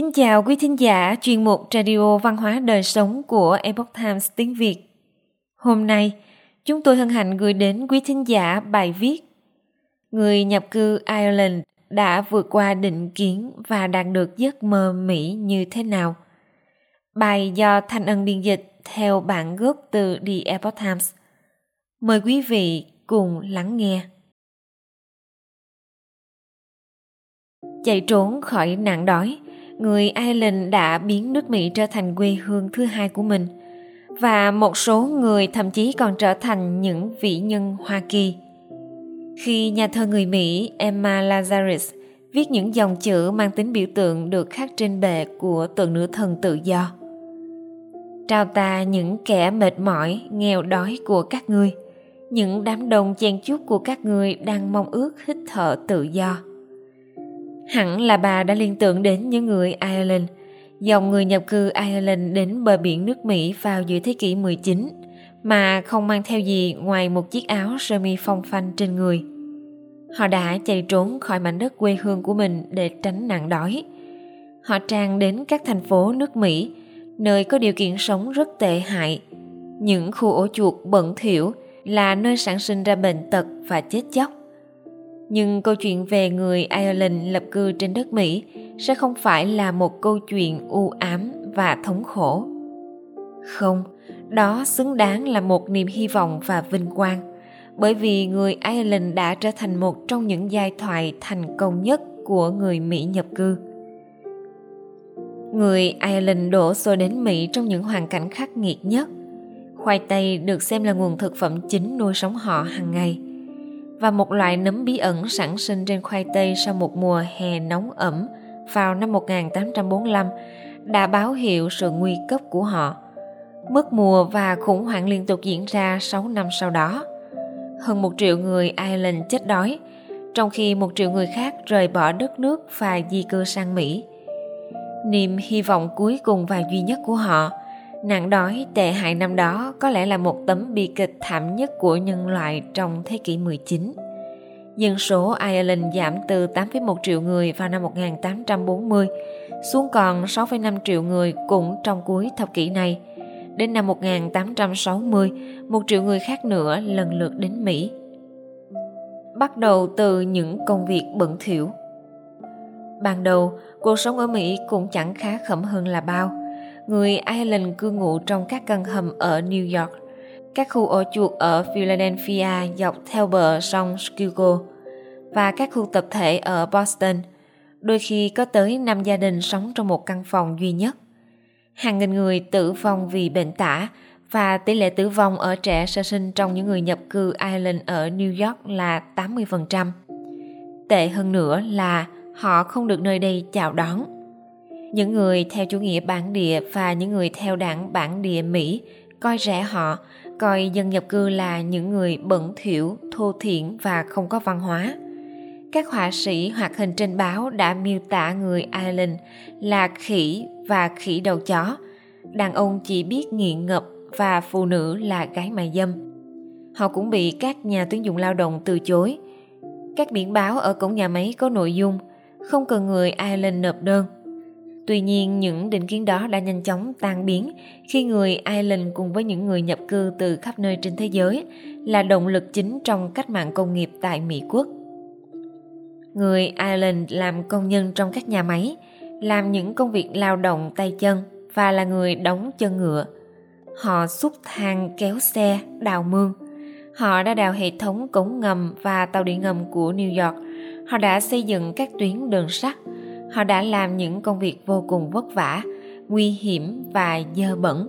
Kính chào quý thính giả chuyên mục Radio Văn hóa Đời Sống của Epoch Times tiếng Việt. Hôm nay, chúng tôi hân hạnh gửi đến quý thính giả bài viết Người nhập cư Ireland đã vượt qua định kiến và đạt được giấc mơ Mỹ như thế nào? Bài do Thanh Ân biên dịch theo bản gốc từ The Epoch Times. Mời quý vị cùng lắng nghe. Chạy trốn khỏi nạn đói, người Ireland đã biến nước Mỹ trở thành quê hương thứ hai của mình và một số người thậm chí còn trở thành những vị nhân Hoa Kỳ. Khi nhà thơ người Mỹ Emma Lazarus viết những dòng chữ mang tính biểu tượng được khắc trên bệ của tượng nữ thần tự do. Trao ta những kẻ mệt mỏi, nghèo đói của các ngươi, những đám đông chen chúc của các ngươi đang mong ước hít thở tự do Hẳn là bà đã liên tưởng đến những người Ireland, dòng người nhập cư Ireland đến bờ biển nước Mỹ vào giữa thế kỷ 19 mà không mang theo gì ngoài một chiếc áo sơ mi phong phanh trên người. Họ đã chạy trốn khỏi mảnh đất quê hương của mình để tránh nạn đói. Họ tràn đến các thành phố nước Mỹ, nơi có điều kiện sống rất tệ hại. Những khu ổ chuột bẩn thỉu là nơi sản sinh ra bệnh tật và chết chóc nhưng câu chuyện về người Ireland lập cư trên đất Mỹ sẽ không phải là một câu chuyện u ám và thống khổ. Không, đó xứng đáng là một niềm hy vọng và vinh quang, bởi vì người Ireland đã trở thành một trong những giai thoại thành công nhất của người Mỹ nhập cư. Người Ireland đổ xô đến Mỹ trong những hoàn cảnh khắc nghiệt nhất. Khoai tây được xem là nguồn thực phẩm chính nuôi sống họ hàng ngày – và một loại nấm bí ẩn sản sinh trên khoai tây sau một mùa hè nóng ẩm vào năm 1845 đã báo hiệu sự nguy cấp của họ. Mất mùa và khủng hoảng liên tục diễn ra 6 năm sau đó. Hơn một triệu người Ireland chết đói, trong khi một triệu người khác rời bỏ đất nước và di cư sang Mỹ. Niềm hy vọng cuối cùng và duy nhất của họ Nạn đói tệ hại năm đó có lẽ là một tấm bi kịch thảm nhất của nhân loại trong thế kỷ 19. Dân số Ireland giảm từ 8,1 triệu người vào năm 1840 xuống còn 6,5 triệu người cũng trong cuối thập kỷ này. Đến năm 1860, một triệu người khác nữa lần lượt đến Mỹ. Bắt đầu từ những công việc bẩn thỉu. Ban đầu, cuộc sống ở Mỹ cũng chẳng khá khẩm hơn là bao người Ireland cư ngụ trong các căn hầm ở New York, các khu ổ chuột ở Philadelphia dọc theo bờ sông Schuylkill và các khu tập thể ở Boston. Đôi khi có tới 5 gia đình sống trong một căn phòng duy nhất. Hàng nghìn người tử vong vì bệnh tả và tỷ lệ tử vong ở trẻ sơ sinh trong những người nhập cư Ireland ở New York là 80%. Tệ hơn nữa là họ không được nơi đây chào đón những người theo chủ nghĩa bản địa và những người theo đảng bản địa Mỹ coi rẻ họ, coi dân nhập cư là những người bẩn thỉu, thô thiển và không có văn hóa. Các họa sĩ hoạt hình trên báo đã miêu tả người Ireland là khỉ và khỉ đầu chó. Đàn ông chỉ biết nghiện ngập và phụ nữ là gái mại dâm. Họ cũng bị các nhà tuyển dụng lao động từ chối. Các biển báo ở cổng nhà máy có nội dung không cần người Ireland nộp đơn – Tuy nhiên, những định kiến đó đã nhanh chóng tan biến khi người Ireland cùng với những người nhập cư từ khắp nơi trên thế giới là động lực chính trong cách mạng công nghiệp tại Mỹ quốc. Người Ireland làm công nhân trong các nhà máy, làm những công việc lao động tay chân và là người đóng chân ngựa. Họ xúc thang, kéo xe, đào mương. Họ đã đào hệ thống cống ngầm và tàu điện ngầm của New York. Họ đã xây dựng các tuyến đường sắt, họ đã làm những công việc vô cùng vất vả, nguy hiểm và dơ bẩn.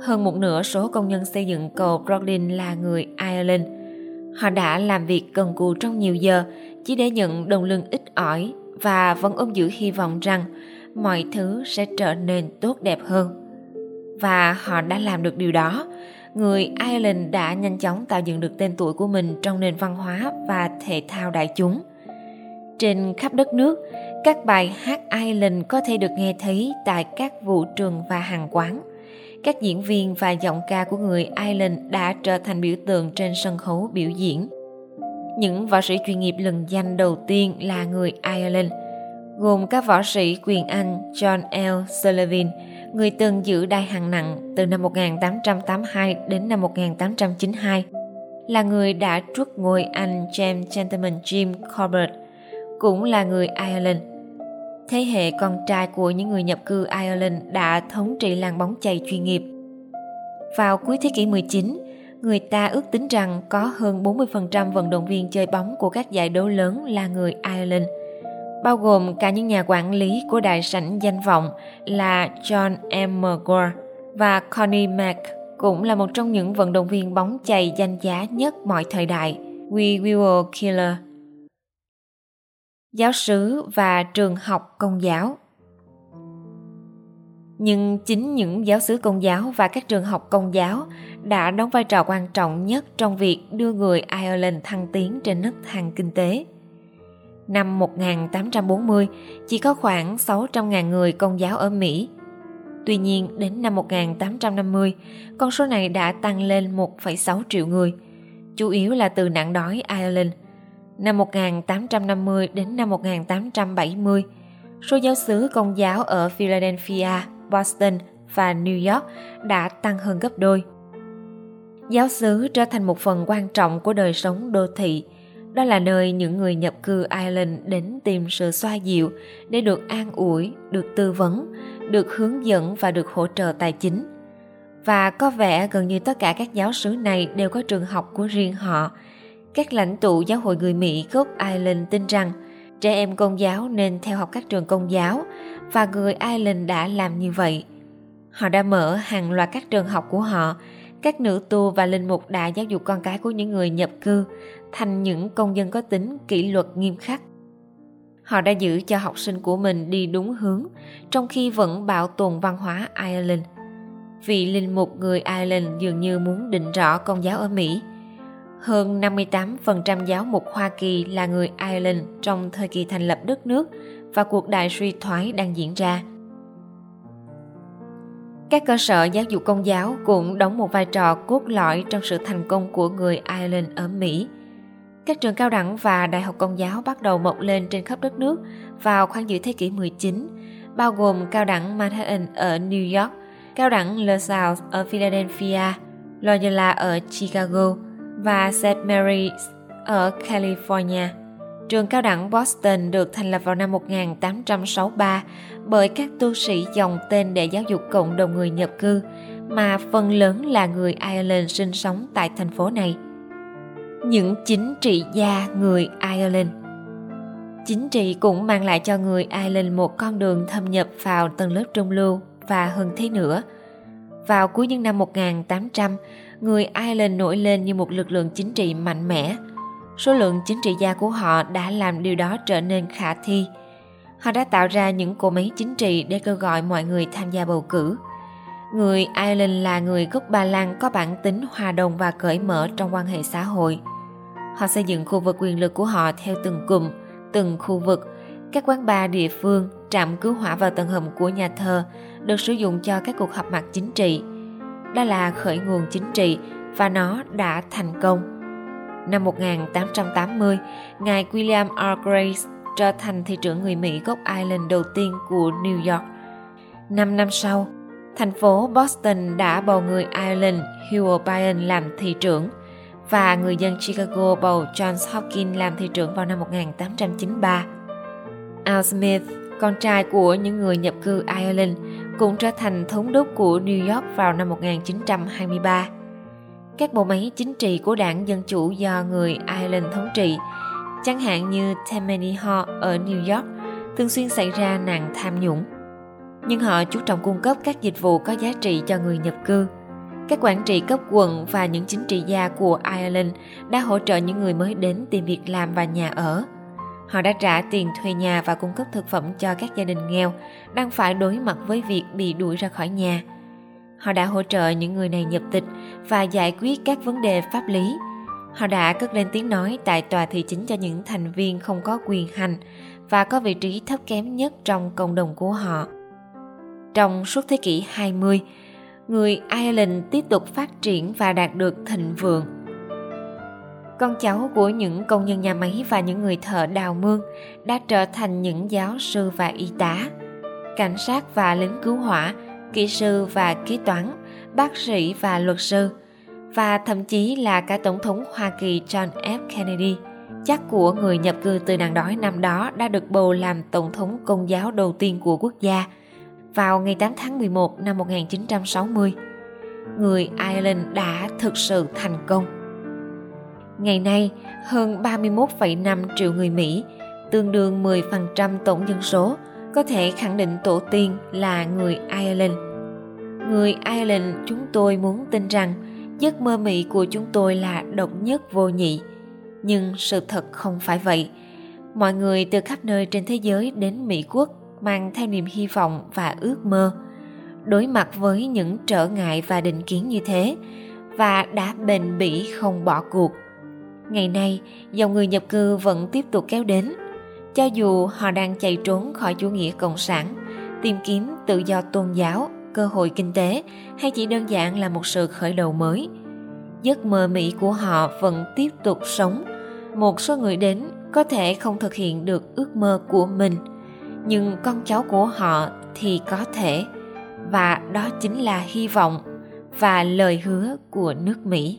Hơn một nửa số công nhân xây dựng cầu Brooklyn là người Ireland. Họ đã làm việc cần cù trong nhiều giờ chỉ để nhận đồng lương ít ỏi và vẫn ôm giữ hy vọng rằng mọi thứ sẽ trở nên tốt đẹp hơn. Và họ đã làm được điều đó. Người Ireland đã nhanh chóng tạo dựng được tên tuổi của mình trong nền văn hóa và thể thao đại chúng. Trên khắp đất nước, các bài hát Ireland có thể được nghe thấy tại các vũ trường và hàng quán. Các diễn viên và giọng ca của người Ireland đã trở thành biểu tượng trên sân khấu biểu diễn. Những võ sĩ chuyên nghiệp lừng danh đầu tiên là người Ireland. gồm các võ sĩ quyền Anh John L. Sullivan, người từng giữ đai hạng nặng từ năm 1882 đến năm 1892, là người đã truất ngôi Anh James Gentleman Jim Corbett, cũng là người Ireland. Thế hệ con trai của những người nhập cư Ireland đã thống trị làng bóng chày chuyên nghiệp. Vào cuối thế kỷ 19, người ta ước tính rằng có hơn 40% vận động viên chơi bóng của các giải đấu lớn là người Ireland, bao gồm cả những nhà quản lý của đại sảnh danh vọng là John M. McGraw và Connie Mack cũng là một trong những vận động viên bóng chày danh giá nhất mọi thời đại, We Will Killer. Giáo sứ và trường học công giáo nhưng chính những giáo sứ công giáo và các trường học công giáo đã đóng vai trò quan trọng nhất trong việc đưa người Ireland thăng tiến trên nấc thang kinh tế. Năm 1840, chỉ có khoảng 600.000 người công giáo ở Mỹ. Tuy nhiên, đến năm 1850, con số này đã tăng lên 1,6 triệu người, chủ yếu là từ nạn đói Ireland. Năm 1850 đến năm 1870, số giáo sứ công giáo ở Philadelphia Boston và New York đã tăng hơn gấp đôi. Giáo xứ trở thành một phần quan trọng của đời sống đô thị. Đó là nơi những người nhập cư Ireland đến tìm sự xoa dịu để được an ủi, được tư vấn, được hướng dẫn và được hỗ trợ tài chính. Và có vẻ gần như tất cả các giáo sứ này đều có trường học của riêng họ. Các lãnh tụ giáo hội người Mỹ gốc Ireland tin rằng trẻ em công giáo nên theo học các trường công giáo và người Ireland đã làm như vậy. Họ đã mở hàng loạt các trường học của họ, các nữ tu và linh mục đã giáo dục con cái của những người nhập cư thành những công dân có tính kỷ luật nghiêm khắc. Họ đã giữ cho học sinh của mình đi đúng hướng, trong khi vẫn bảo tồn văn hóa Ireland. Vị linh mục người Ireland dường như muốn định rõ công giáo ở Mỹ. Hơn 58% giáo mục Hoa Kỳ là người Ireland trong thời kỳ thành lập đất nước và cuộc đại suy thoái đang diễn ra. Các cơ sở giáo dục công giáo cũng đóng một vai trò cốt lõi trong sự thành công của người Ireland ở Mỹ. Các trường cao đẳng và đại học công giáo bắt đầu mọc lên trên khắp đất nước vào khoảng giữa thế kỷ 19, bao gồm cao đẳng Manhattan ở New York, cao đẳng LaSalle ở Philadelphia, Loyola ở Chicago và St. Mary's ở California. Trường cao đẳng Boston được thành lập vào năm 1863 bởi các tu sĩ dòng tên để giáo dục cộng đồng người nhập cư, mà phần lớn là người Ireland sinh sống tại thành phố này. Những chính trị gia người Ireland Chính trị cũng mang lại cho người Ireland một con đường thâm nhập vào tầng lớp trung lưu và hơn thế nữa. Vào cuối những năm 1800, người Ireland nổi lên như một lực lượng chính trị mạnh mẽ – số lượng chính trị gia của họ đã làm điều đó trở nên khả thi. Họ đã tạo ra những cỗ máy chính trị để kêu gọi mọi người tham gia bầu cử. Người Ireland là người gốc Ba Lan có bản tính hòa đồng và cởi mở trong quan hệ xã hội. Họ xây dựng khu vực quyền lực của họ theo từng cụm, từng khu vực. Các quán bar địa phương, trạm cứu hỏa vào tầng hầm của nhà thờ được sử dụng cho các cuộc họp mặt chính trị. Đó là khởi nguồn chính trị và nó đã thành công Năm 1880, ngài William R. Grace trở thành thị trưởng người Mỹ gốc Ireland đầu tiên của New York. Năm năm sau, thành phố Boston đã bầu người Ireland Hugh O'Brien làm thị trưởng và người dân Chicago bầu Johns Hopkins làm thị trưởng vào năm 1893. Al Smith, con trai của những người nhập cư Ireland, cũng trở thành thống đốc của New York vào năm 1923 các bộ máy chính trị của đảng Dân Chủ do người Ireland thống trị, chẳng hạn như Tammany Hall ở New York, thường xuyên xảy ra nạn tham nhũng. Nhưng họ chú trọng cung cấp các dịch vụ có giá trị cho người nhập cư. Các quản trị cấp quận và những chính trị gia của Ireland đã hỗ trợ những người mới đến tìm việc làm và nhà ở. Họ đã trả tiền thuê nhà và cung cấp thực phẩm cho các gia đình nghèo đang phải đối mặt với việc bị đuổi ra khỏi nhà – Họ đã hỗ trợ những người này nhập tịch và giải quyết các vấn đề pháp lý. Họ đã cất lên tiếng nói tại tòa thị chính cho những thành viên không có quyền hành và có vị trí thấp kém nhất trong cộng đồng của họ. Trong suốt thế kỷ 20, người Ireland tiếp tục phát triển và đạt được thịnh vượng con cháu của những công nhân nhà máy và những người thợ đào mương đã trở thành những giáo sư và y tá, cảnh sát và lính cứu hỏa, kỹ sư và kế toán, bác sĩ và luật sư, và thậm chí là cả Tổng thống Hoa Kỳ John F. Kennedy, chắc của người nhập cư từ nạn đói năm đó đã được bầu làm Tổng thống Công giáo đầu tiên của quốc gia vào ngày 8 tháng 11 năm 1960. Người Ireland đã thực sự thành công. Ngày nay, hơn 31,5 triệu người Mỹ, tương đương 10% tổng dân số, có thể khẳng định tổ tiên là người Ireland. Người Ireland chúng tôi muốn tin rằng giấc mơ Mỹ của chúng tôi là độc nhất vô nhị. Nhưng sự thật không phải vậy. Mọi người từ khắp nơi trên thế giới đến Mỹ quốc mang theo niềm hy vọng và ước mơ. Đối mặt với những trở ngại và định kiến như thế và đã bền bỉ không bỏ cuộc. Ngày nay, dòng người nhập cư vẫn tiếp tục kéo đến. Cho dù họ đang chạy trốn khỏi chủ nghĩa cộng sản, tìm kiếm tự do tôn giáo cơ hội kinh tế hay chỉ đơn giản là một sự khởi đầu mới. Giấc mơ mỹ của họ vẫn tiếp tục sống. Một số người đến có thể không thực hiện được ước mơ của mình nhưng con cháu của họ thì có thể. Và đó chính là hy vọng và lời hứa của nước mỹ